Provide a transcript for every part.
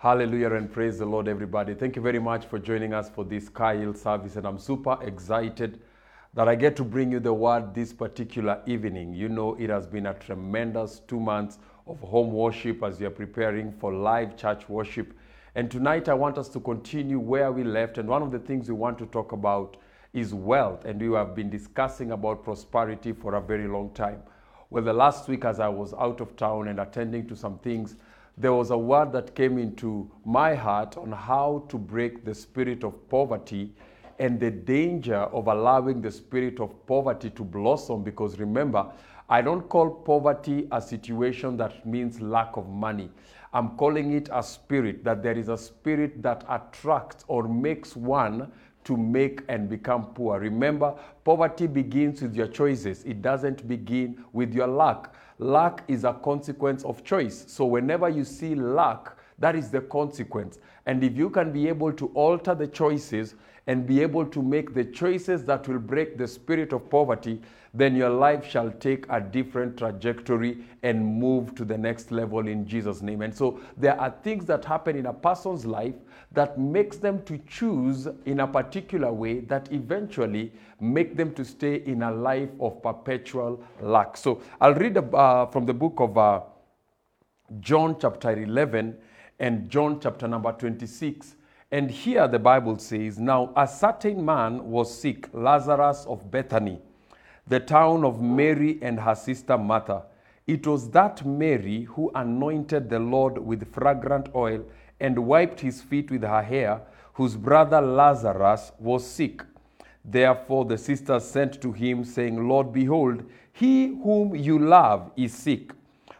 Hallelujah and praise the Lord, everybody. Thank you very much for joining us for this Kyle service, and I'm super excited that I get to bring you the word this particular evening. You know, it has been a tremendous two months of home worship as we are preparing for live church worship. And tonight, I want us to continue where we left. And one of the things we want to talk about is wealth. And we have been discussing about prosperity for a very long time. Well, the last week, as I was out of town and attending to some things, there was a word that came into my heart on how to break the spirit of poverty and the danger of allowing the spirit of poverty to blossom. Because remember, I don't call poverty a situation that means lack of money. I'm calling it a spirit, that there is a spirit that attracts or makes one to make and become poor. Remember, poverty begins with your choices, it doesn't begin with your lack. Lack is a consequence of choice. So whenever you see lack, that is the consequence. And if you can be able to alter the choices and be able to make the choices that will break the spirit of poverty, then your life shall take a different trajectory and move to the next level in Jesus' name. And so there are things that happen in a person's life that makes them to choose in a particular way that eventually make them to stay in a life of perpetual lack. So I'll read uh, from the book of uh, John chapter 11 and John chapter number 26. And here the Bible says, Now a certain man was sick, Lazarus of Bethany, the town of Mary and her sister Martha. It was that Mary who anointed the Lord with fragrant oil and wiped his feet with her hair, whose brother Lazarus was sick. Therefore the sisters sent to him, saying, Lord, behold, he whom you love is sick.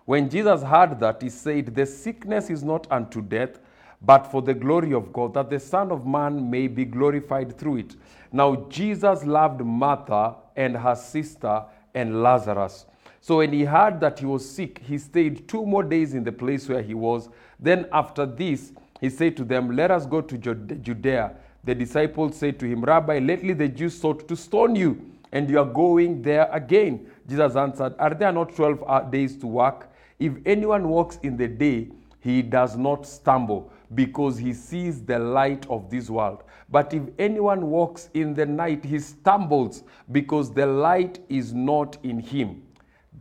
When Jesus heard that, he said, The sickness is not unto death, but for the glory of God, that the Son of Man may be glorified through it. Now, Jesus loved Martha and her sister and Lazarus. So, when he heard that he was sick, he stayed two more days in the place where he was. Then, after this, he said to them, Let us go to Judea. The disciples said to him, Rabbi, lately the Jews sought to stone you, and you are going there again. Jesus answered, Are there not 12 uh, days to work? If anyone walks in the day, he does not stumble because he sees the light of this world. But if anyone walks in the night, he stumbles because the light is not in him.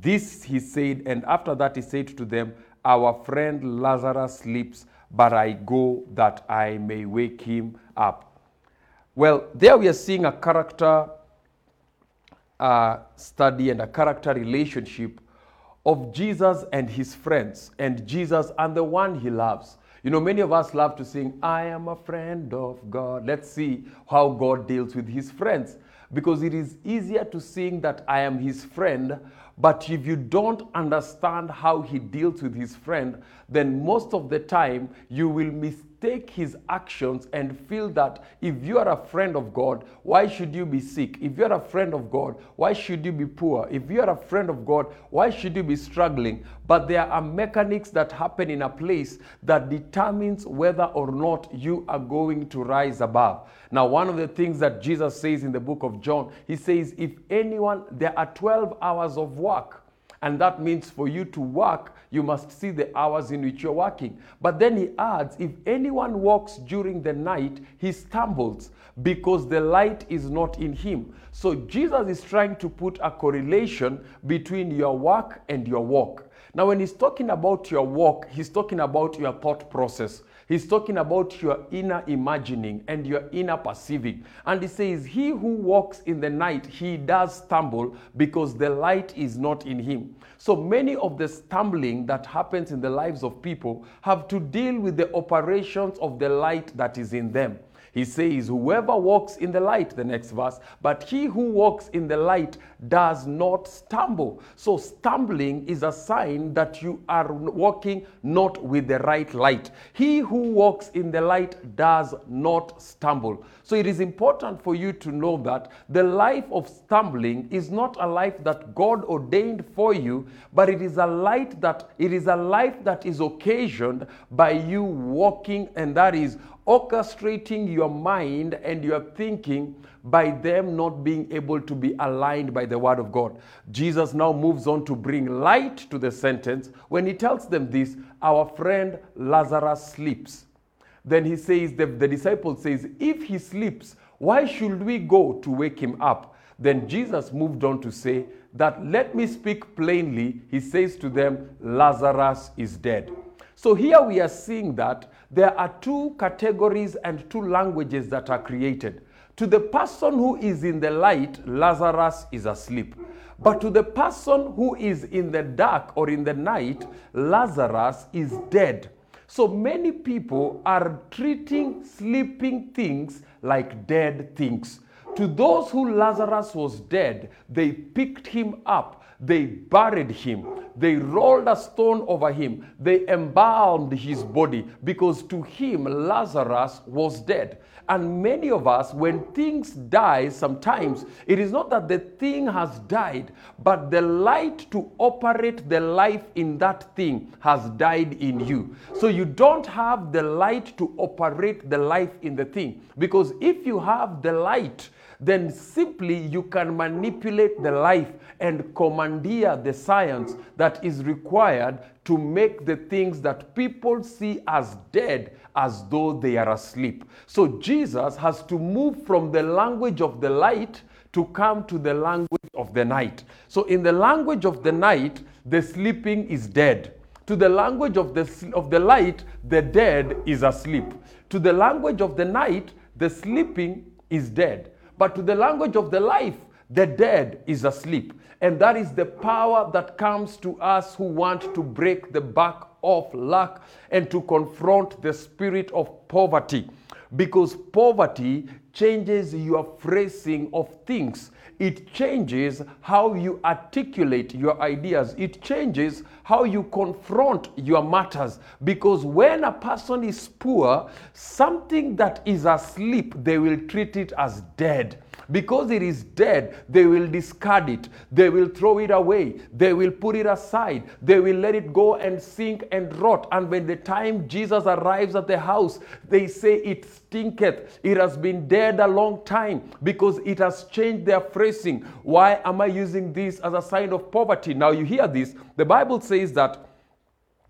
This he said, and after that he said to them, Our friend Lazarus sleeps, but I go that I may wake him up. Well, there we are seeing a character uh, study and a character relationship of Jesus and his friends, and Jesus and the one he loves. You know, many of us love to sing, I am a friend of God. Let's see how God deals with his friends. Because it is easier to sing that I am his friend, but if you don't understand how he deals with his friend, then most of the time you will mistake his actions and feel that if you are a friend of God, why should you be sick? If you are a friend of God, why should you be poor? If you are a friend of God, why should you be struggling? But there are mechanics that happen in a place that determines whether or not you are going to rise above. Now, one of the things that Jesus says in the book of John, he says, if anyone, there are 12 hours of work. And that means for you to work, you must see the hours in which you're working. But then he adds, if anyone walks during the night, he stumbles because the light is not in him. So Jesus is trying to put a correlation between your work and your walk. Now, when he's talking about your walk, he's talking about your thought process. He's talking about your inner imagining and your inner perceiving. And he says, He who walks in the night, he does stumble because the light is not in him. So many of the stumbling that happens in the lives of people have to deal with the operations of the light that is in them. He says, Whoever walks in the light, the next verse, but he who walks in the light does not stumble. So, stumbling is a sign that you are walking not with the right light. He who walks in the light does not stumble. So, it is important for you to know that the life of stumbling is not a life that God ordained for you, but it is a light that it is a life that is occasioned by you walking, and that is orchestrating your mind and your thinking by them not being able to be aligned by the word of God. Jesus now moves on to bring light to the sentence when he tells them this our friend Lazarus sleeps. then he says, the, the disciple says, If he sleeps, why should we go to wake him up? Then Jesus moved on to say, That let me speak plainly. He says to them, Lazarus is dead. So here we are seeing that there are two categories and two languages that are created. To the person who is in the light, Lazarus is asleep. But to the person who is in the dark or in the night, Lazarus is dead. So many people are treating sleeping things like dead things. To those who Lazarus was dead, they picked him up, they buried him, they rolled a stone over him, they embalmed his body because to him Lazarus was dead. And many of us, when things die, sometimes it is not that the thing has died, but the light to operate the life in that thing has died in you. So you don't have the light to operate the life in the thing. Because if you have the light, then simply you can manipulate the life and commandeer the science that is required to make the things that people see as dead as though they are asleep. So Jesus has to move from the language of the light to come to the language of the night. So in the language of the night, the sleeping is dead. To the language of the, of the light, the dead is asleep. To the language of the night, the sleeping is dead. But to the language of the life, the dead is asleep. And that is the power that comes to us who want to break the back of lack and to confront the spirit of poverty. Because poverty changes your phrasing of things. It changes how you articulate your ideas. It changes how you confront your matters. Because when a person is poor, something that is asleep, they will treat it as dead. Because it is dead, they will discard it. They will throw it away. They will put it aside. They will let it go and sink and rot. And when the time Jesus arrives at the house, they say it stinketh. It has been dead a long time because it has changed their phrasing. Why am I using this as a sign of poverty? Now you hear this. The Bible says that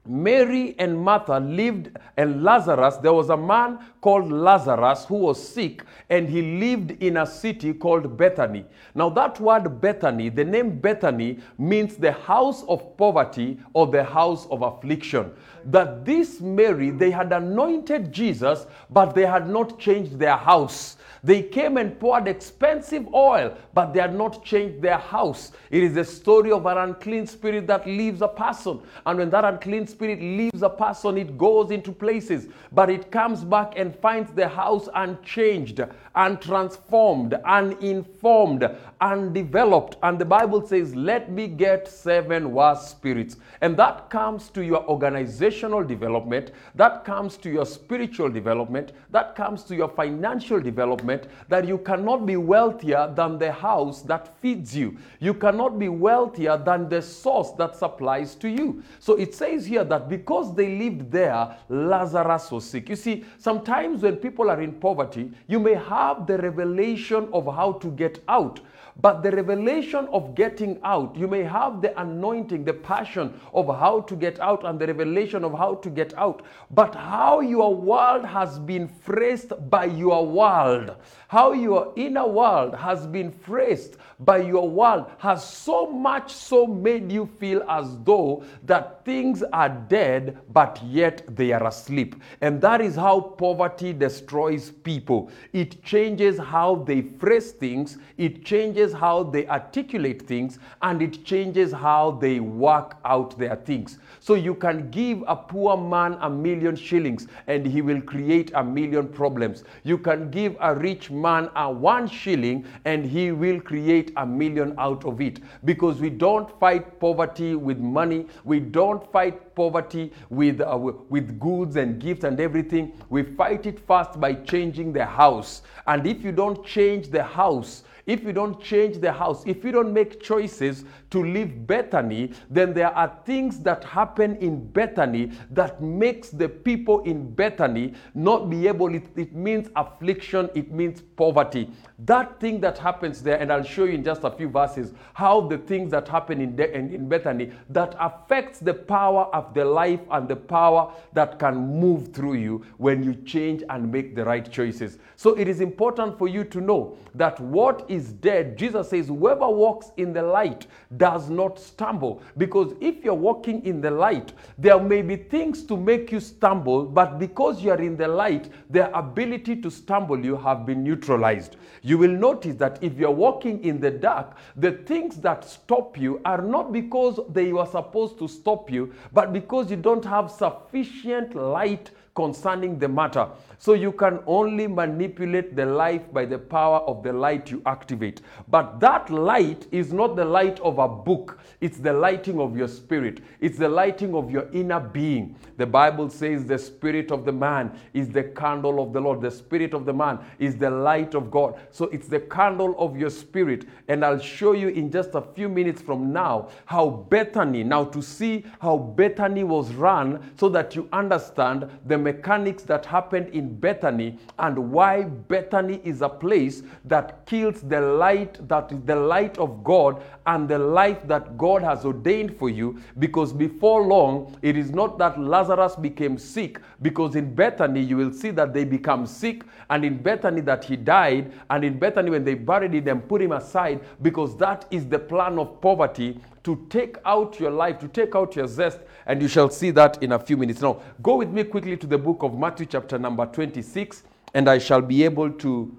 Mary and Martha lived, and Lazarus, there was a man called Lazarus who was sick, and he lived in a city called Bethany. Now, that word Bethany, the name Bethany, means the house of poverty or the house of affliction. That this Mary, they had anointed Jesus, but they had not changed their house. They came and poured expensive oil, but they had not changed their house. It is the story of an unclean spirit that leaves a person. And when that unclean spirit leaves a person, it goes into places, but it comes back and finds the house unchanged, untransformed, uninformed, undeveloped. And the Bible says, Let me get seven worse spirits. And that comes to your organizational development, that comes to your spiritual development, that comes to your financial development, that you cannot be wealthier than the house that feeds you. You cannot be wealthier than the source that supplies to you. So it says here that because they lived there, Lazarus was sick. You see, sometimes when people are in poverty, you may have the revelation of how to get out. But the revelation of getting out, you may have the anointing, the passion of how to get out, and the revelation of how to get out. But how your world has been phrased by your world, how your inner world has been phrased by your world, has so much so made you feel as though that things are dead, but yet they are asleep. And that is how poverty destroys people. It changes how they phrase things, it changes how they articulate things, and it changes how they work out their things. So you can give a poor man a million shillings and he will create a million problems. You can give a rich man a one shilling and he will create a million out of it. Because we don't fight poverty with money, we don't fight poverty with, uh, with goods and gifts and everything. We fight it first by changing the house. And if you don't change the house, if you don't change the house, if you don't make choices to leave Bethany, then there are things that happen in Bethany that makes the people in Bethany not be able, it, it means affliction, it means poverty. That thing that happens there, and I'll show you in just a few verses how the things that happen in, De- in, Bethany that affects the power of the life and the power that can move through you when you change and make the right choices. So it is important for you to know that what is dead, Jesus says, whoever walks in the light does not stumble. Because if you're walking in the light, there may be things to make you stumble, but because you're in the light, their ability to stumble you have been neutralized. You will notice that if you're walking in the dark, the things that stop you are not because they were supposed to stop you, but because you don't have sufficient light concerning the matter. So you can only manipulate the life by the power of the light you activate. But that light is not the light of a book, it's the lighting of your spirit, it's the lighting of your inner being. The Bible says the spirit of the man is the candle of the Lord, the spirit of the man is the light of God. So it's the candle of your spirit. And I'll show you in just a few minutes from now how Bethany, now to see how Bethany was run so that you understand the mechanics that happened in Bethany and why Bethany is a place that kills the light that is the light of God and the life that God has ordained for you. Because before long it is not that Lazarus became sick because in Bethany you will see that they become sick. And in Bethany that he died. And in Bethany when they buried him and put him aside because that is the plan of poverty to take out your life, to take out your zest, and you shall see that in a few minutes. Now, go with me quickly to the book of Matthew, chapter number 26, and I shall be able to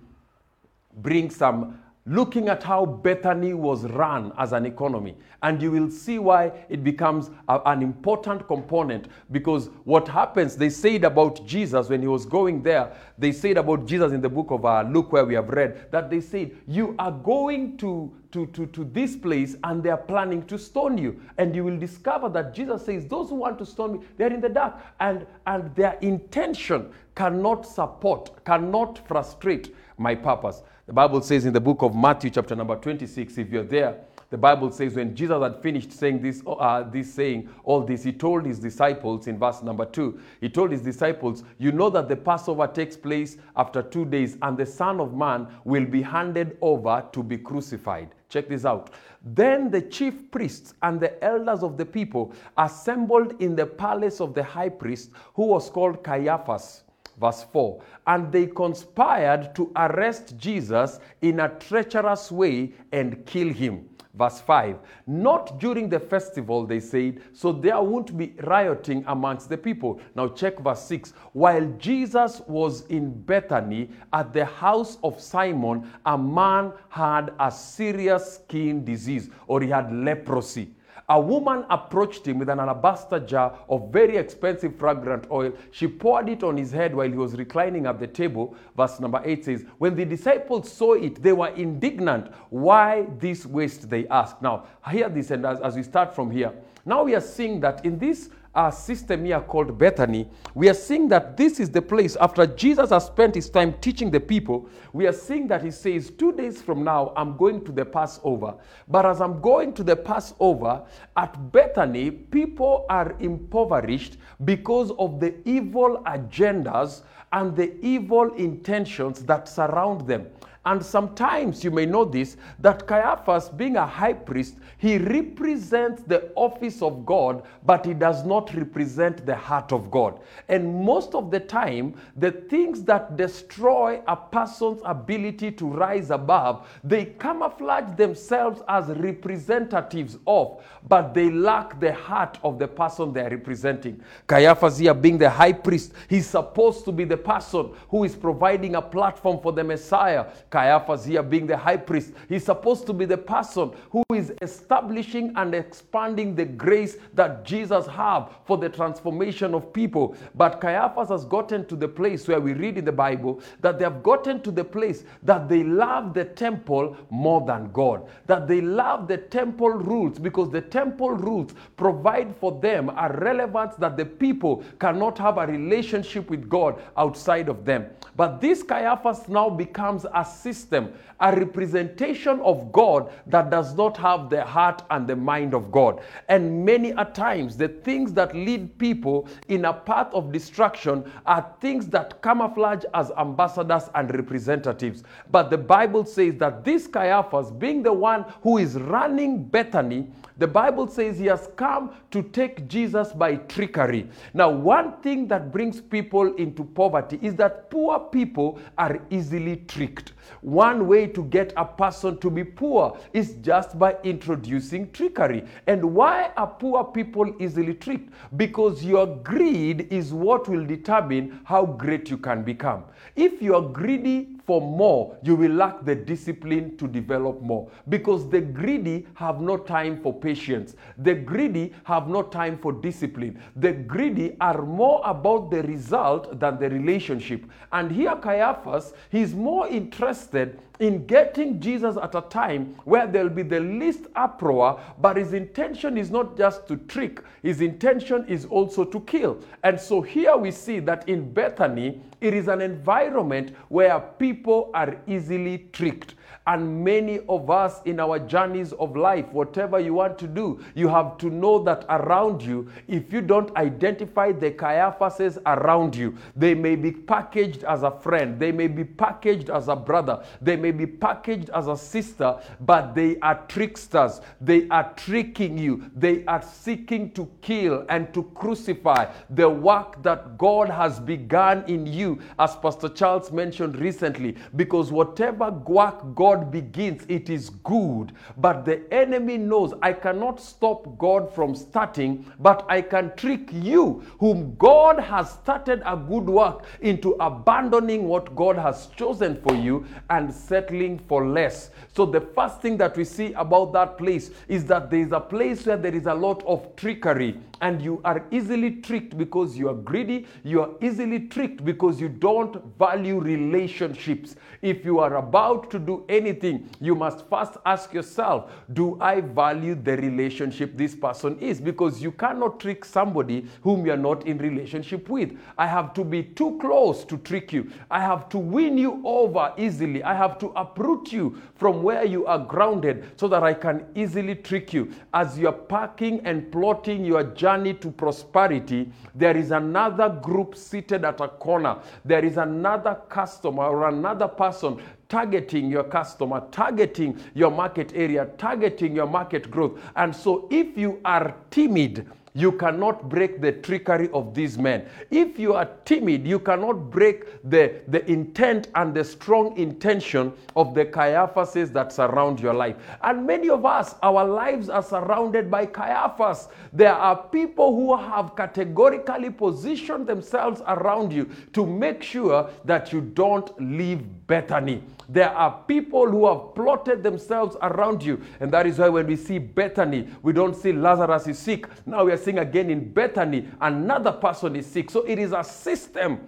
bring some looking at how Bethany was run as an economy. And you will see why it becomes a, an important component because what happens, they said about Jesus when he was going there, they said about Jesus in the book of uh, Luke, where we have read, that they said, You are going to, to, to, to this place and they are planning to stone you. And you will discover that Jesus says, Those who want to stone me, they're in the dark. And, and their intention cannot support, cannot frustrate my purpose. The Bible says in the book of Matthew, chapter number 26, if you're there, the Bible says when Jesus had finished saying this, uh, this saying all this, he told his disciples in verse number two, he told his disciples, You know that the Passover takes place after two days, and the Son of Man will be handed over to be crucified. Check this out. Then the chief priests and the elders of the people assembled in the palace of the high priest, who was called Caiaphas verse 4. And they conspired to arrest Jesus in a treacherous way and kill him. Verse 5. Not during the festival, they said, so there won't be rioting amongst the people. Now check verse 6. While Jesus was in Bethany at the house of Simon, a man had a serious skin disease, or he had leprosy. A woman approached him with an alabaster jar of very expensive fragrant oil. She poured it on his head while he was reclining at the table. Verse number 8 says, When the disciples saw it, they were indignant. Why this waste? They asked. Now, hear this, and as, as we start from here, now we are seeing that in this uh, system here called Bethany, we are seeing that this is the place after Jesus has spent his time teaching the people. We are seeing that he says, Two days from now, I'm going to the Passover. But as I'm going to the Passover, at Bethany, people are impoverished because of the evil agendas and the evil intentions that surround them. And sometimes you may know this that Caiaphas, being a high priest, he represents the office of God, but he does not represent the heart of God. And most of the time, the things that destroy a person's ability to rise above, they camouflage themselves as representatives of, but they lack the heart of the person they are representing. Caiaphas, here being the high priest, he's supposed to be the person who is providing a platform for the Messiah. Caiaphas here being the high priest, he's supposed to be the person who is establishing and expanding the grace that Jesus have for the transformation of people. But Caiaphas has gotten to the place where we read in the Bible that they have gotten to the place that they love the temple more than God. That they love the temple rules because the temple rules provide for them a relevance that the people cannot have a relationship with God outside of them. But this Caiaphas now becomes a system, a representation of God that does not have the heart and the mind of God. And many a times, the things that lead people in a path of destruction are things that camouflage as ambassadors and representatives. But the Bible says that this Caiaphas, being the one who is running Bethany, the Bible says he has come to take Jesus by trickery. Now, one thing that brings people into poverty is that poor people are easily tricked. One way to get a person to be poor is just by introducing trickery. And why are poor people easily tricked? Because your greed is what will determine how great you can become. If you are greedy for more, you will lack the discipline to develop more. Because the greedy have no time for patience. The greedy have no time for discipline. The greedy are more about the result than the relationship. And here, Caiaphas, he's more interested in getting Jesus at a time where there'll be the least uproar, but his intention is not just to trick, his intention is also to kill. And so here we see that in Bethany, it is an environment where people are easily tricked. And many of us in our journeys of life, whatever you want to do, you have to know that around you, if you don't identify the Caiaphases around you, they may be packaged as a friend, they may be packaged as a brother, they may be packaged as a sister, but they are tricksters. They are tricking you. They are seeking to kill and to crucify the work that God has begun in you, as Pastor Charles mentioned recently, because whatever work God God begins, it is good. But the enemy knows I cannot stop God from starting, but I can trick you, whom God has started a good work, into abandoning what God has chosen for you and settling for less. So, the first thing that we see about that place is that there is a place where there is a lot of trickery and you are easily tricked because you are greedy. You are easily tricked because you don't value relationships. If you are about to do anything, you must first ask yourself Do I value the relationship this person is? Because you cannot trick somebody whom you are not in relationship with. I have to be too close to trick you. I have to win you over easily. I have to uproot you from where you are grounded so that I can easily trick you. As you're packing and plotting your journey to prosperity, there is another group seated at a corner. There is another customer or another person targeting your customer, targeting your market area, targeting your market growth. And so if you are timid, you cannot break the trickery of these men. If you are timid, you cannot break the, the intent and the strong intention of the Caiaphases that surround your life. And many of us, our lives are surrounded by Caiaphas. There are people who have categorically positioned themselves around you to make sure that you don't leave Bethany. There are people who have plotted themselves around you. And that is why when we see Bethany, we don't see Lazarus is sick. Now we are seeing again in Bethany, another person is sick. So it is a system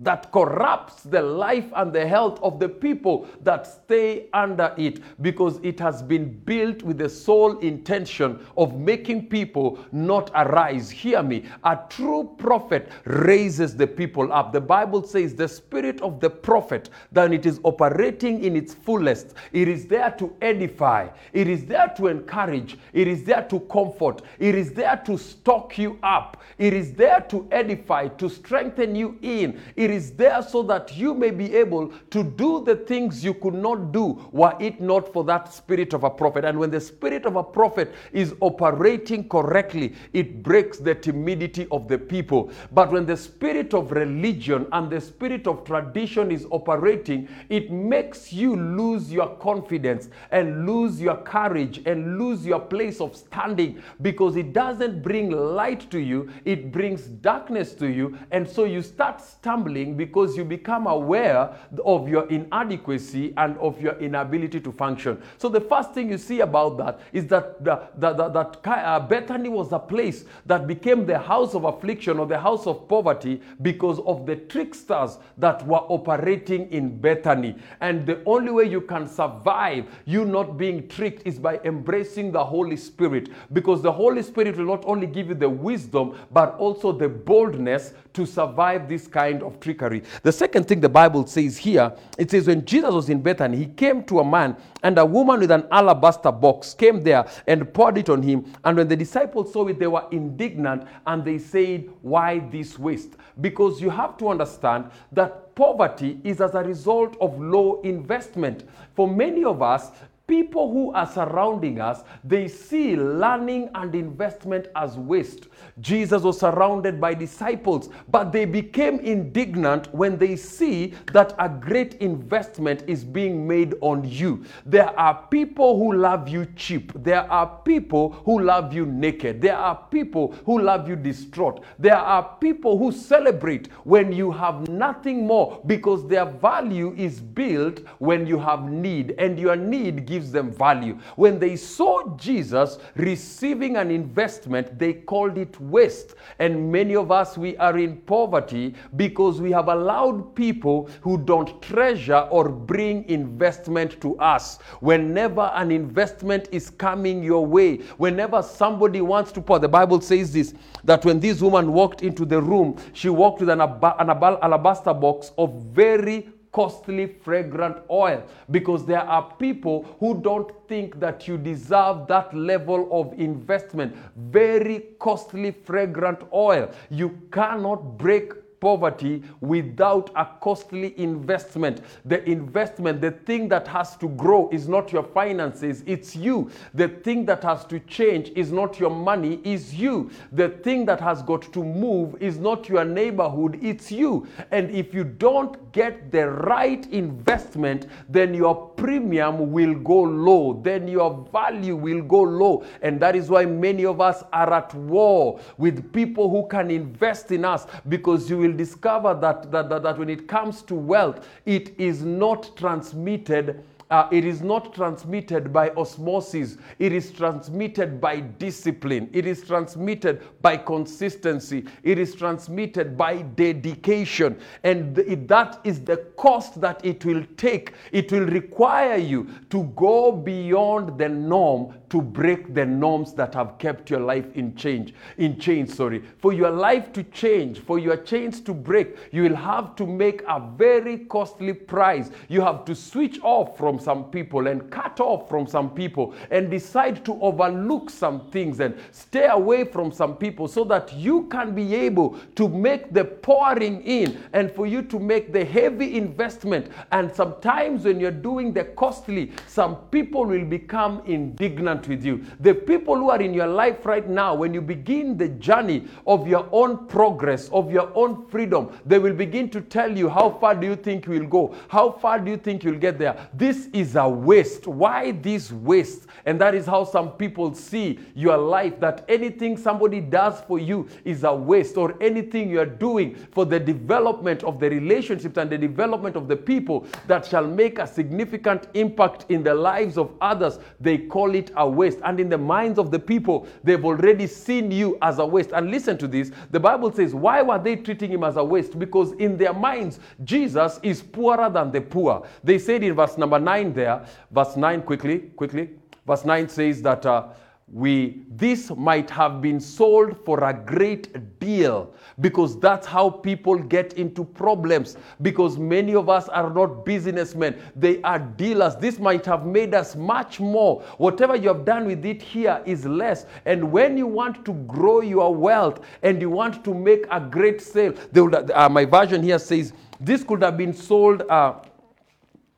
that corrupts the life and the health of the people that stay under it because it has been built with the sole intention of making people not arise. Hear me. A true prophet raises the people up. The Bible says the spirit of the prophet, then it is operating in its fullest. It is there to edify, it is there to encourage, it is there to comfort, it is there to stock you up, it is there to edify, to strengthen you in. It it is there so that you may be able to do the things you could not do were it not for that spirit of a prophet. And when the spirit of a prophet is operating correctly, it breaks the timidity of the people. But when the spirit of religion and the spirit of tradition is operating, it makes you lose your confidence and lose your courage and lose your place of standing because it doesn't bring light to you, it brings darkness to you. And so you start stumbling because you become aware of your inadequacy and of your inability to function. So the first thing you see about that is that the, the, that uh, Bethany was a place that became the house of affliction or the house of poverty because of the tricksters that were operating in Bethany. And the only way you can survive you not being tricked is by embracing the Holy Spirit because the Holy Spirit will not only give you the wisdom but also the boldness to survive this kind of trickery. The second thing the Bible says here, it says, when Jesus was in Bethany, he came to a man, and a woman with an alabaster box came there and poured it on him. And when the disciples saw it, they were indignant and they said, Why this waste? Because you have to understand that poverty is as a result of low investment. For many of us, people who are surrounding us, they see learning and investment as waste. Jesus was surrounded by disciples, but they became indignant when they see that a great investment is being made on you. There are people who love you cheap. There are people who love you naked. There are people who love you distraught. There are people who celebrate when you have nothing more because their value is built when you have need, and your need gives gives them value. When they saw Jesus receiving an investment, they called it waste. And many of us, we are in poverty because we have allowed people who don't treasure or bring investment to us. Whenever an investment is coming your way, whenever somebody wants to pour, the Bible says this that when this woman walked into the room, she walked with an, ab- an alabaster box of very costly, fragrant oil because there are people who don't think that you deserve that level of investment. Very costly, fragrant oil. You cannot break poverty without a costly investment. The investment, the thing that has to grow is not your finances, it's you. The thing that has to change is not your money, is you. The thing that has got to move is not your neighborhood, it's you. And if you don't get the right investment, then your premium will go low, then your value will go low. And that is why many of us are at war with people who can invest in us because you will will discover that, that, that, that when it comes to wealth, it is not transmitted uh, it is not transmitted by osmosis. It is transmitted by discipline. It is transmitted by consistency. It is transmitted by dedication. And th- that is the cost that it will take. It will require you to go beyond the norm to break the norms that have kept your life in change. In change, sorry. For your life to change, for your chains to break, you will have to make a very costly price. You have to switch off from some people and cut off from some people and decide to overlook some things and stay away from some people so that you can be able to make the pouring in and for you to make the heavy investment. And sometimes when you're doing the costly, some people will become indignant with you. The people who are in your life right now, when you begin the journey of your own progress, of your own freedom, they will begin to tell you how far do you think you will go? How far do you think you'll get there? This is a waste. Why this waste? And that is how some people see your life that anything somebody does for you is a waste, or anything you're doing for the development of the relationships and the development of the people that shall make a significant impact in the lives of others, they call it a waste. And in the minds of the people, they've already seen you as a waste. And listen to this the Bible says, Why were they treating him as a waste? Because in their minds, Jesus is poorer than the poor. They said in verse number 9, 9 there, verse 9 quickly, quickly. Verse 9 says that uh, we this might have been sold for a great deal because that's how people get into problems. Because many of us are not businessmen. They are dealers. This might have made us much more. Whatever you have done with it here is less. And when you want to grow your wealth and you want to make a great sale would, uh, my version here says this could have been sold uh,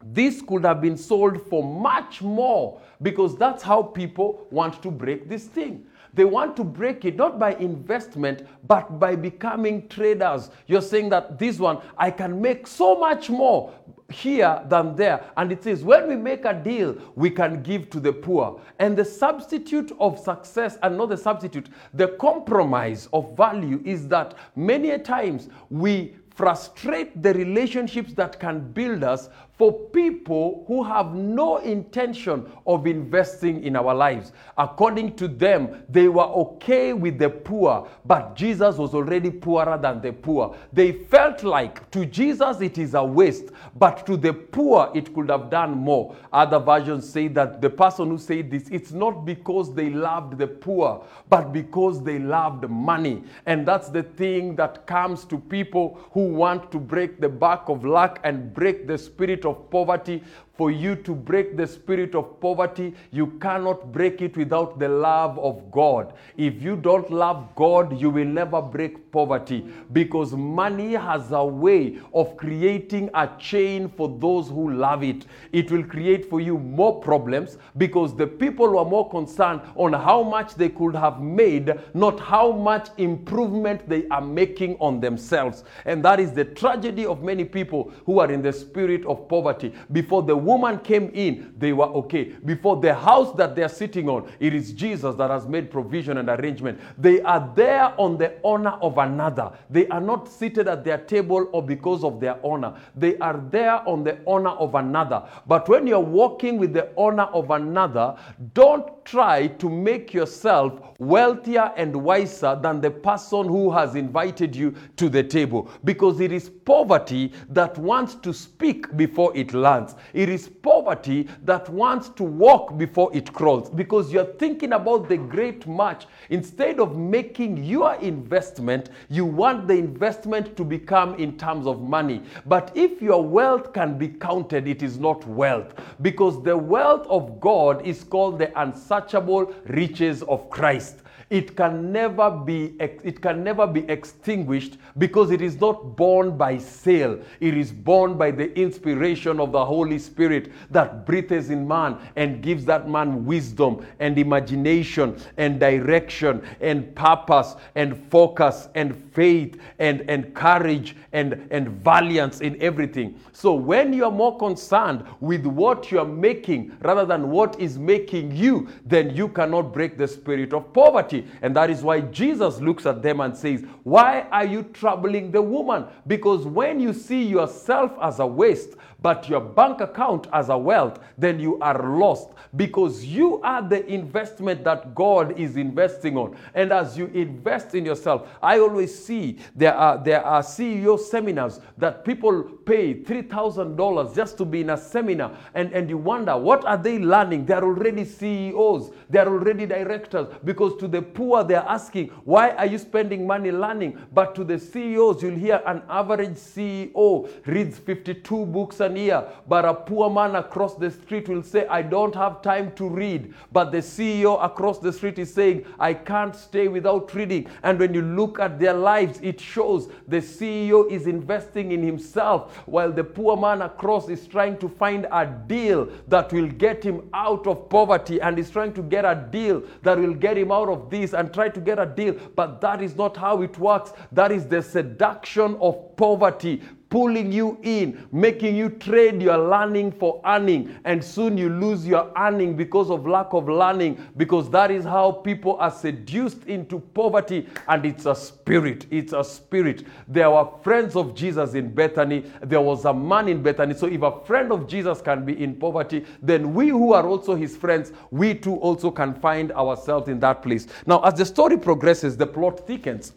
this could have been sold for much more because that's how people want to break this thing. They want to break it not by investment, but by becoming traders. You're saying that this one, I can make so much more here than there. And it says, when we make a deal, we can give to the poor. And the substitute of success, and not the substitute, the compromise of value is that many times we frustrate the relationships that can build us for people who have no intention of investing in our lives. According to them, they were okay with the poor, but Jesus was already poorer than the poor. They felt like to Jesus it is a waste, but to the poor it could have done more. Other versions say that the person who said this, it's not because they loved the poor, but because they loved money. And that's the thing that comes to people who want to break the back of lack and break the spirit of poverty. For you to break the spirit of poverty, you cannot break it without the love of God. If you don't love God, you will never break poverty because money has a way of creating a chain for those who love it. It will create for you more problems because the people who are more concerned on how much they could have made, not how much improvement they are making on themselves. And that is the tragedy of many people who are in the spirit of poverty. Before the woman came in, they were okay. Before the house that they're sitting on, it is Jesus that has made provision and arrangement. They are there on the honor of another. They are not seated at their table or because of their honor. They are there on the honor of another. But when you're walking with the honor of another, don't try to make yourself wealthier and wiser than the person who has invited you to the table because it is poverty that wants to speak before it lands. It is poverty that wants to walk before it crawls because you're thinking about the great match. Instead of making your investment, you want the investment to become in terms of money. But if your wealth can be counted, it is not wealth because the wealth of God is called the unsearchable riches of Christ it can never be it can never be extinguished because it is not born by sale. It is born by the inspiration of the holy spirit that breathes in man and gives that man wisdom and imagination and direction and purpose and focus and faith and, and courage and, and valiance in everything. So when you are more concerned with what you are making rather than what is making you then you cannot break the spirit of poverty and that is why Jesus looks at them and says, Why are you troubling the woman? Because when you see yourself as a waste, but your bank account as a wealth, then you are lost because you are the investment that God is investing on. And as you invest in yourself, I always see there are there are CEO seminars that people pay $3,000 just to be in a seminar. And, and you wonder, what are they learning? They're already CEOs, they're already directors. Because to the poor, they're asking, why are you spending money learning? But to the CEOs, you'll hear an average CEO reads 52 books an year, but a poor man across the street will say, I don't have time to read. But the CEO across the street is saying, I can't stay without reading. And when you look at their lives, it shows the CEO is investing in himself while the poor man across is trying to find a deal that will get him out of poverty and is trying to get a deal that will get him out of this and try to get a deal. But that is not how it works. That is the seduction of poverty pulling you in, making you trade your learning for earning, and soon you lose your earning because of lack of learning, because that is how people are seduced into poverty, and it's a spirit. It's a spirit. There were friends of Jesus in Bethany, there was a man in Bethany. So if a friend of Jesus can be in poverty, then we who are also his friends, we too also can find ourselves in that place. Now, as the story progresses, the plot thickens.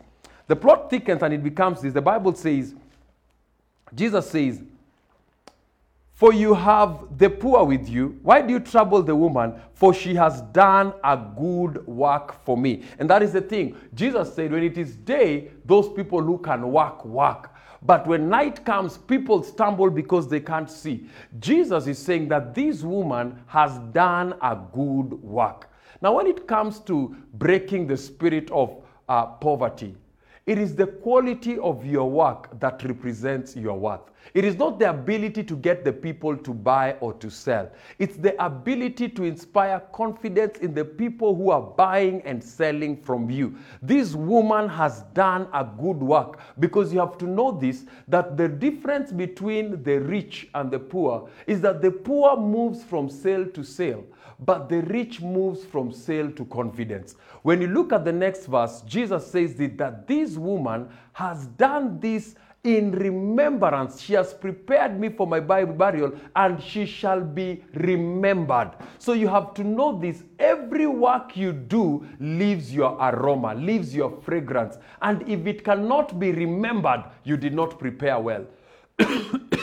The plot thickens and it becomes this. The Bible says, Jesus says, For you have the poor with you. Why do you trouble the woman? For she has done a good work for me. And that is the thing. Jesus said, When it is day, those people who can work, work. But when night comes, people stumble because they can't see. Jesus is saying that this woman has done a good work. Now, when it comes to breaking the spirit of uh, poverty, it is the quality of your work that represents your worth. It is not the ability to get the people to buy or to sell. It's the ability to inspire confidence in the people who are buying and selling from you. This woman has done a good work because you have to know this that the difference between the rich and the poor is that the poor moves from sale to sale but the rich moves from sale to confidence. When you look at the next verse, Jesus says that this woman has done this in remembrance. She has prepared me for my burial, and she shall be remembered. So you have to know this. Every work you do leaves your aroma, leaves your fragrance. And if it cannot be remembered, you did not prepare well.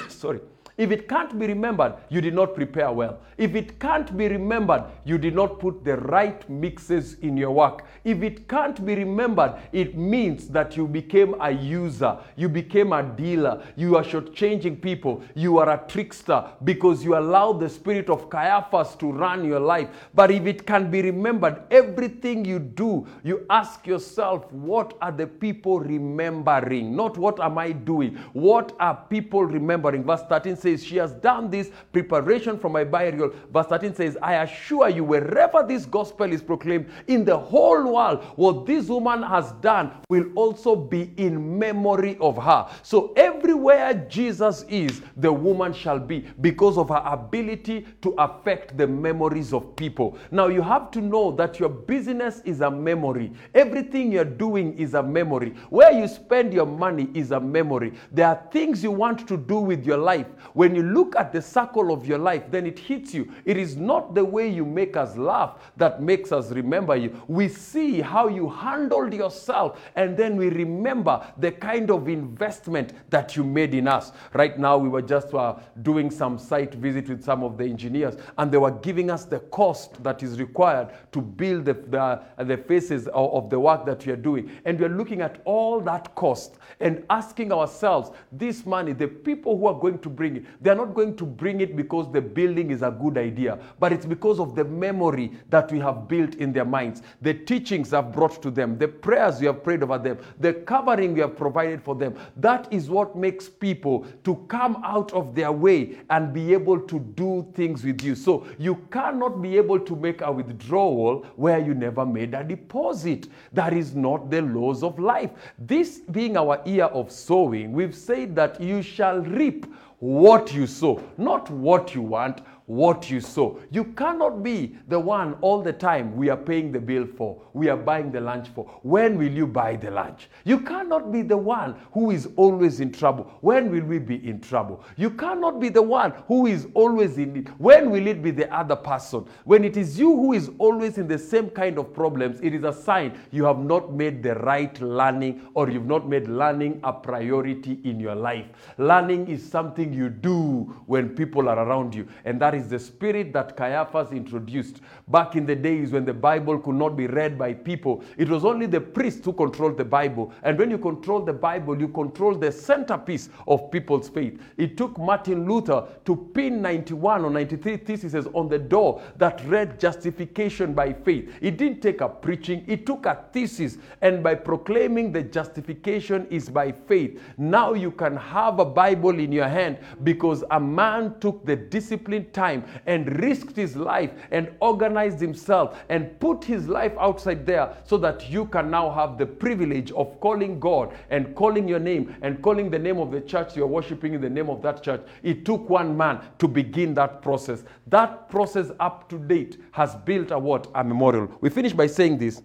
Sorry. If it can't be remembered, you did not prepare well. If it can't be remembered, you did not put the right mixes in your work. If it can't be remembered, it means that you became a user, you became a dealer, you are shortchanging people, you are a trickster because you allowed the spirit of Caiaphas to run your life. But if it can be remembered, everything you do, you ask yourself, what are the people remembering? Not what am I doing? What are people remembering? Verse 13 says, She has done this preparation for my burial. Verse 13 says, I assure you, wherever this gospel is proclaimed in the whole world, what this woman has done will also be in memory of her. So everywhere Jesus is, the woman shall be because of her ability to affect the memories of people. Now you have to know that your business is a memory. Everything you're doing is a memory. Where you spend your money is a memory. There are things you want to do with your life. When you look at the circle of your life, then it hits you. It is not the way you make us laugh that makes us remember you. We see how you handled yourself, and then we remember the kind of investment that you made in us. Right now, we were just uh, doing some site visit with some of the engineers, and they were giving us the cost that is required to build the, the, the faces of, of the work that we are doing. And we are looking at all that cost and asking ourselves, this money, the people who are going to bring it, they are not going to bring it because the building is a good idea, but it's because of the memory that we have built in their minds, the teachings I've brought to them, the prayers we have prayed over them, the covering we have provided for them. That is what makes people to come out of their way and be able to do things with you. So you cannot be able to make a withdrawal where you never made a deposit. That is not the laws of life. This being our year of sowing, we've said that you shall reap what you sow, not what you want, what you sow. You cannot be the one all the time we are paying the bill for, we are buying the lunch for. When will you buy the lunch? You cannot be the one who is always in trouble. When will we be in trouble? You cannot be the one who is always in need. When will it be the other person? When it is you who is always in the same kind of problems, it is a sign you have not made the right learning or you've not made learning a priority in your life. Learning is something you do when people are around you, and that is the spirit that Caiaphas introduced back in the days when the Bible could not be read by people. It was only the priests who controlled the Bible. And when you control the Bible, you control the centerpiece of people's faith. It took Martin Luther to pin 91 or 93 theses on the door that read justification by faith. It didn't take a preaching, it took a thesis. And by proclaiming the justification is by faith, now you can have a Bible in your hand because a man took the disciplined time and risked his life and organized himself and put his life outside there so that you can now have the privilege of calling God and calling your name and calling the name of the church you're worshiping in the name of that church. It took one man to begin that process. That process up to date has built a what? A memorial. We finish by saying this.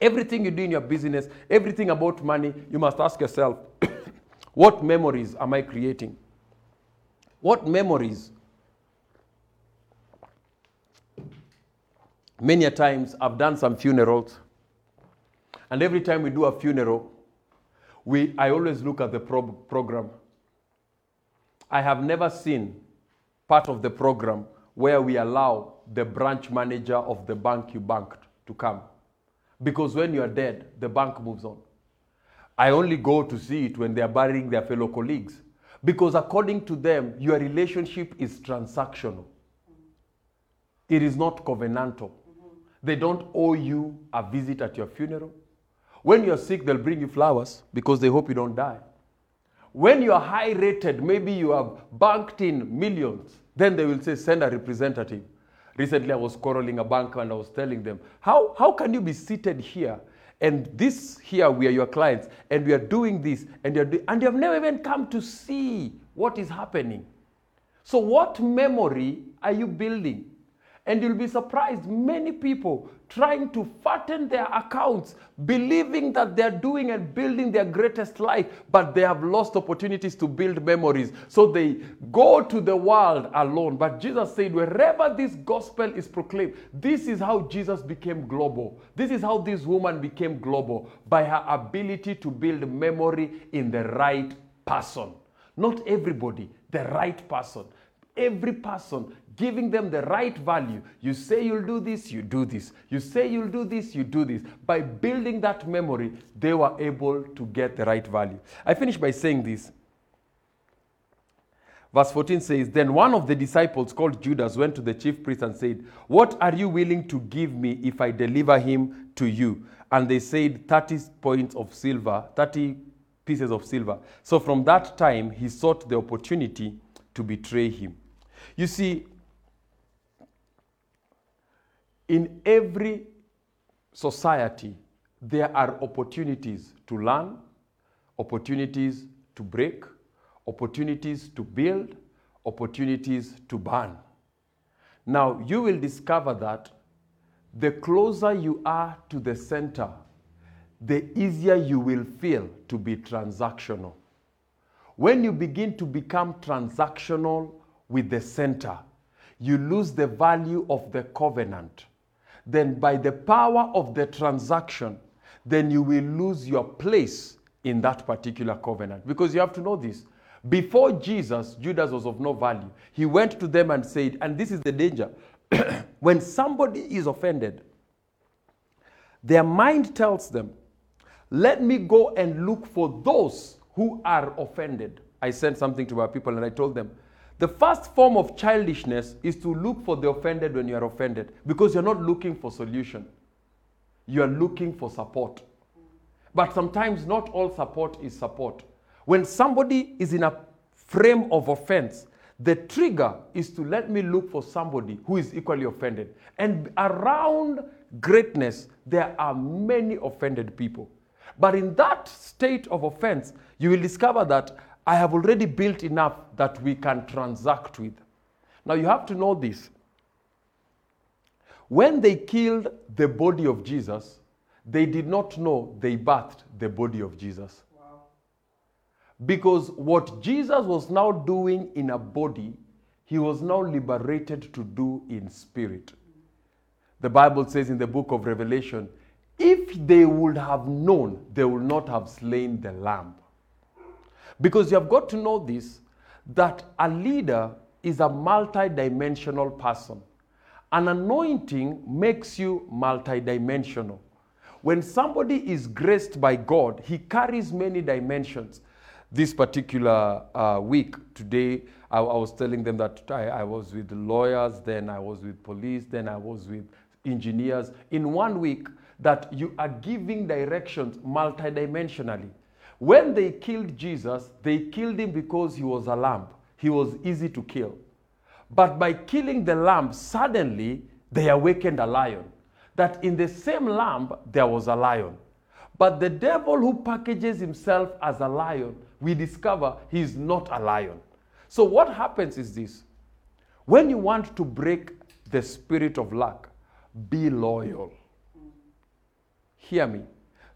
Everything you do in your business, everything about money, you must ask yourself, what memories am I creating? What memories Many a times I've done some funerals, and every time we do a funeral, we, I always look at the pro- program. I have never seen part of the program where we allow the branch manager of the bank you banked to come. Because when you are dead, the bank moves on. I only go to see it when they are burying their fellow colleagues. Because according to them, your relationship is transactional, it is not covenantal. They don't owe you a visit at your funeral. When you're sick, they'll bring you flowers because they hope you don't die. When you're high rated, maybe you have banked in millions, then they will say, send a representative. Recently, I was quarreling a banker and I was telling them, how, how can you be seated here? And this here, we are your clients, and we are doing this, and, you're do- and you have never even come to see what is happening. So, what memory are you building? And you'll be surprised, many people trying to fatten their accounts, believing that they're doing and building their greatest life, but they have lost opportunities to build memories. So they go to the world alone. But Jesus said, wherever this gospel is proclaimed, this is how Jesus became global. This is how this woman became global by her ability to build memory in the right person. Not everybody, the right person. Every person giving them the right value. You say you'll do this, you do this. You say you'll do this, you do this. By building that memory, they were able to get the right value. I finish by saying this. Verse 14 says, Then one of the disciples called Judas went to the chief priest and said, What are you willing to give me if I deliver him to you? And they said, 30 points of silver, 30 pieces of silver. So from that time, he sought the opportunity to betray him. You see, in every society, there are opportunities to learn, opportunities to break, opportunities to build, opportunities to burn. Now, you will discover that the closer you are to the center, the easier you will feel to be transactional. When you begin to become transactional with the center, you lose the value of the covenant. Then, by the power of the transaction, then you will lose your place in that particular covenant. Because you have to know this. Before Jesus, Judas was of no value. He went to them and said, and this is the danger. when somebody is offended, their mind tells them, let me go and look for those who are offended. I sent something to our people and I told them, the first form of childishness is to look for the offended when you are offended because you're not looking for solution. You are looking for support. But sometimes not all support is support. When somebody is in a frame of offense, the trigger is to let me look for somebody who is equally offended. And around greatness, there are many offended people. But in that state of offense, you will discover that I have already built enough that we can transact with. Now, you have to know this. When they killed the body of Jesus, they did not know they bathed the body of Jesus. Wow. Because what Jesus was now doing in a body, he was now liberated to do in spirit. The Bible says in the book of Revelation, if they would have known, they would not have slain the lamb. Because you have got to know this that a leader is a multi-dimensional person. An anointing makes you multi-dimensional. When somebody is graced by God, he carries many dimensions. This particular uh, week, today, I, I, was telling them that I, I was with lawyers, then I was with police, then I was with engineers. In one week, that you are giving directions multidimensionally. When they killed Jesus, they killed him because he was a lamb. He was easy to kill. But by killing the lamb, suddenly they awakened a lion. That in the same lamb, there was a lion. But the devil who packages himself as a lion, we discover he is not a lion. So, what happens is this when you want to break the spirit of luck, be loyal. Hear me.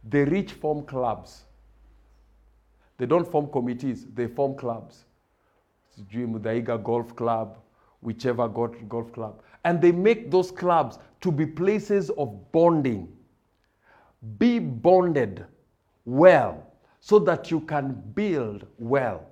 The rich form clubs. They don't form committees, they form clubs. jim Muthaiga Golf Club, whichever golf club. And they make those clubs to be places of bonding. Be bonded well so that you can build well.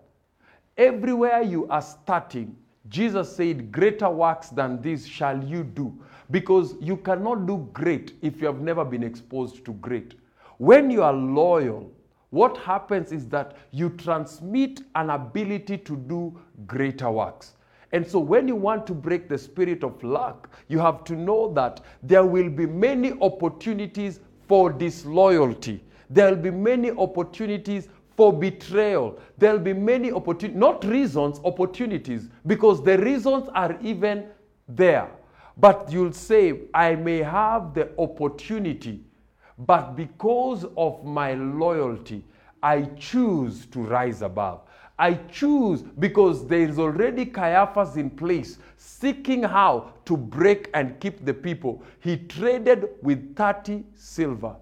Everywhere you are starting, Jesus said, Greater works than these shall you do. Because you cannot do great if you have never been exposed to great. When you are loyal, what happens is that you transmit an ability to do greater works. And so, when you want to break the spirit of luck, you have to know that there will be many opportunities for disloyalty. There will be many opportunities for betrayal. There will be many opportunities, not reasons, opportunities, because the reasons are even there. But you'll say, I may have the opportunity, but because of my loyalty, I choose to rise above. I choose because there is already Caiaphas in place, seeking how to break and keep the people. He traded with 30 silver.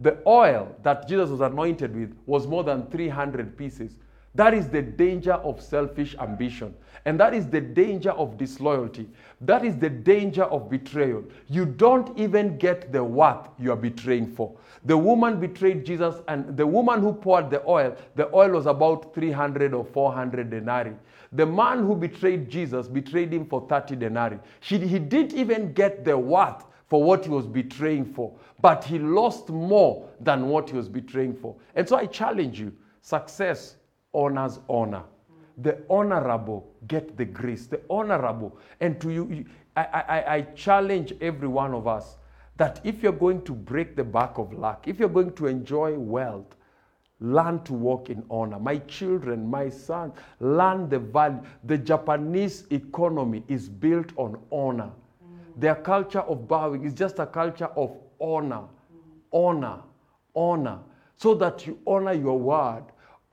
The oil that Jesus was anointed with was more than 300 pieces. That is the danger of selfish ambition. And that is the danger of disloyalty. That is the danger of betrayal. You don't even get the worth you are betraying for. The woman betrayed Jesus, and the woman who poured the oil, the oil was about 300 or 400 denarii. The man who betrayed Jesus betrayed him for 30 denarii. She, he didn't even get the worth for what he was betraying for, but he lost more than what he was betraying for. And so I challenge you success honors honor. The honorable get the grace, the honorable. And to you, I, I, I challenge every one of us that if you're going to break the back of luck, if you're going to enjoy wealth, learn to walk in honor. My children, my son, learn the value. The Japanese economy is built on honor. Their culture of bowing is just a culture of honor, honor, honor, so that you honor your word,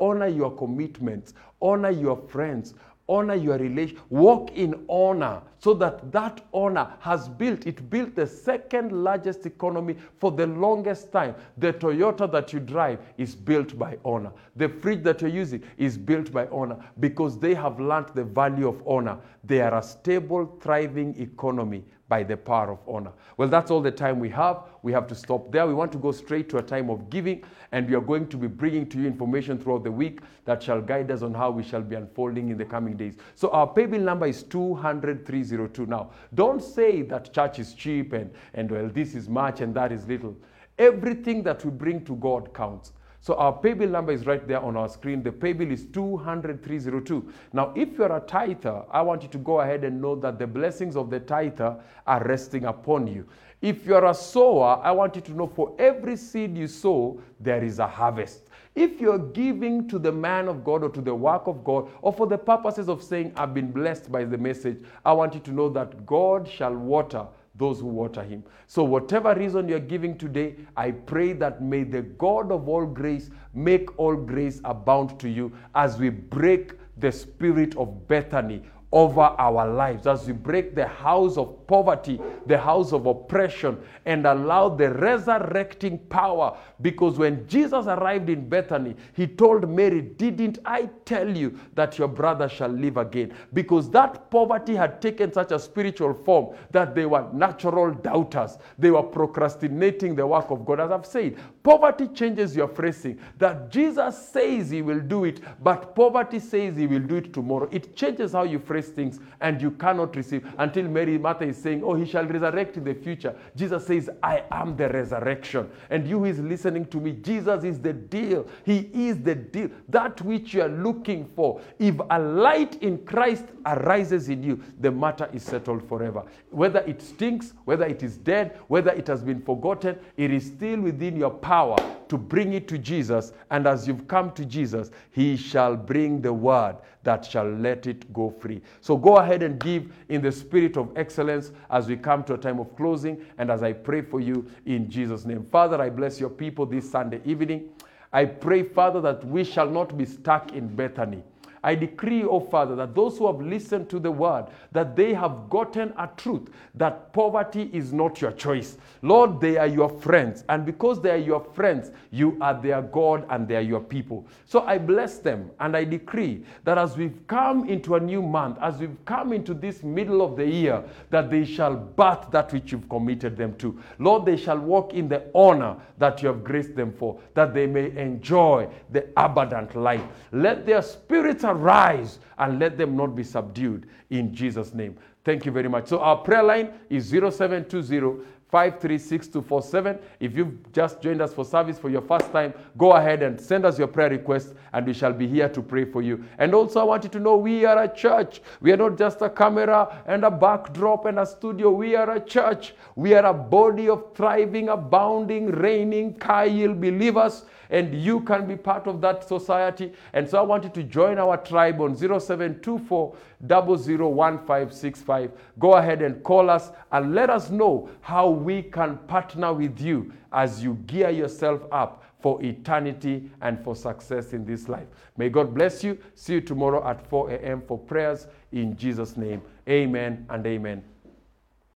honor your commitments, honor your friends, honor your relation, walk in honor so that that honor has built, it built the second largest economy for the longest time. The Toyota that you drive is built by honor. The fridge that you're using is built by honor because they have learned the value of honor. They are a stable, thriving economy by the power of honor. Well, that's all the time we have. We have to stop there. We want to go straight to a time of giving, and we are going to be bringing to you information throughout the week that shall guide us on how we shall be unfolding in the coming days. So our pay bill number is 200,302. Now, don't say that church is cheap and, and well, this is much and that is little. Everything that we bring to God counts. So our pay bill number is right there on our screen. The pay bill is 200,302. Now, if you're a tither, I want you to go ahead and know that the blessings of the tither are resting upon you. If you're a sower, I want you to know for every seed you sow, there is a harvest. If you're giving to the man of God or to the work of God, or for the purposes of saying, I've been blessed by the message, I want you to know that God shall water those who water him. So, whatever reason you're giving today, I pray that may the God of all grace make all grace abound to you as we break the spirit of Bethany over our lives as we break the house of poverty, the house of oppression, and allow the resurrecting power. Because when Jesus arrived in Bethany, he told Mary, Didn't I tell you that your brother shall live again? Because that poverty had taken such a spiritual form that they were natural doubters. They were procrastinating the work of God. As I've said, poverty changes your phrasing. That Jesus says he will do it, but poverty says he will do it tomorrow. It changes how you phrase things and you cannot receive until Mary Martha is saying, Oh, he shall resurrect in the future. Jesus says, I am the resurrection. And you who is listening to me, Jesus is the deal. He is the deal. That which you are looking for. If a light in Christ arises in you, the matter is settled forever. Whether it stinks, whether it is dead, whether it has been forgotten, it is still within your power to bring it to Jesus. And as you've come to Jesus, he shall bring the word that shall let it go free. So go ahead and give in the spirit of excellence as we come to a time of closing and as I pray for you in Jesus' name. Father, I bless your people this Sunday evening. I pray, Father, that we shall not be stuck in Bethany. I decree, oh Father, that those who have listened to the word, that they have gotten a truth that poverty is not your choice. Lord, they are your friends. And because they are your friends, you are their God and they are your people. So I bless them and I decree that as we've come into a new month, as we've come into this middle of the year, that they shall birth that which you've committed them to. Lord, they shall walk in the honor that you have graced them for, that they may enjoy the abundant life. Let their spirits arise and let them not be subdued in Jesus' name. Thank you very much. So our prayer line is 0720 536247. If you've just joined us for service for your first time, go ahead and send us your prayer request and we shall be here to pray for you. And also, I want you to know we are a church. We are not just a camera and a backdrop and a studio. We are a church. We are a body of thriving, abounding, reigning, Kyle believers and you can be part of that society. And so I want you to join our tribe on 0724 001565. Go ahead and call us and let us know how we can partner with you as you gear yourself up for eternity and for success in this life. May God bless you. See you tomorrow at 4 a.m. for prayers in Jesus' name. Amen and amen.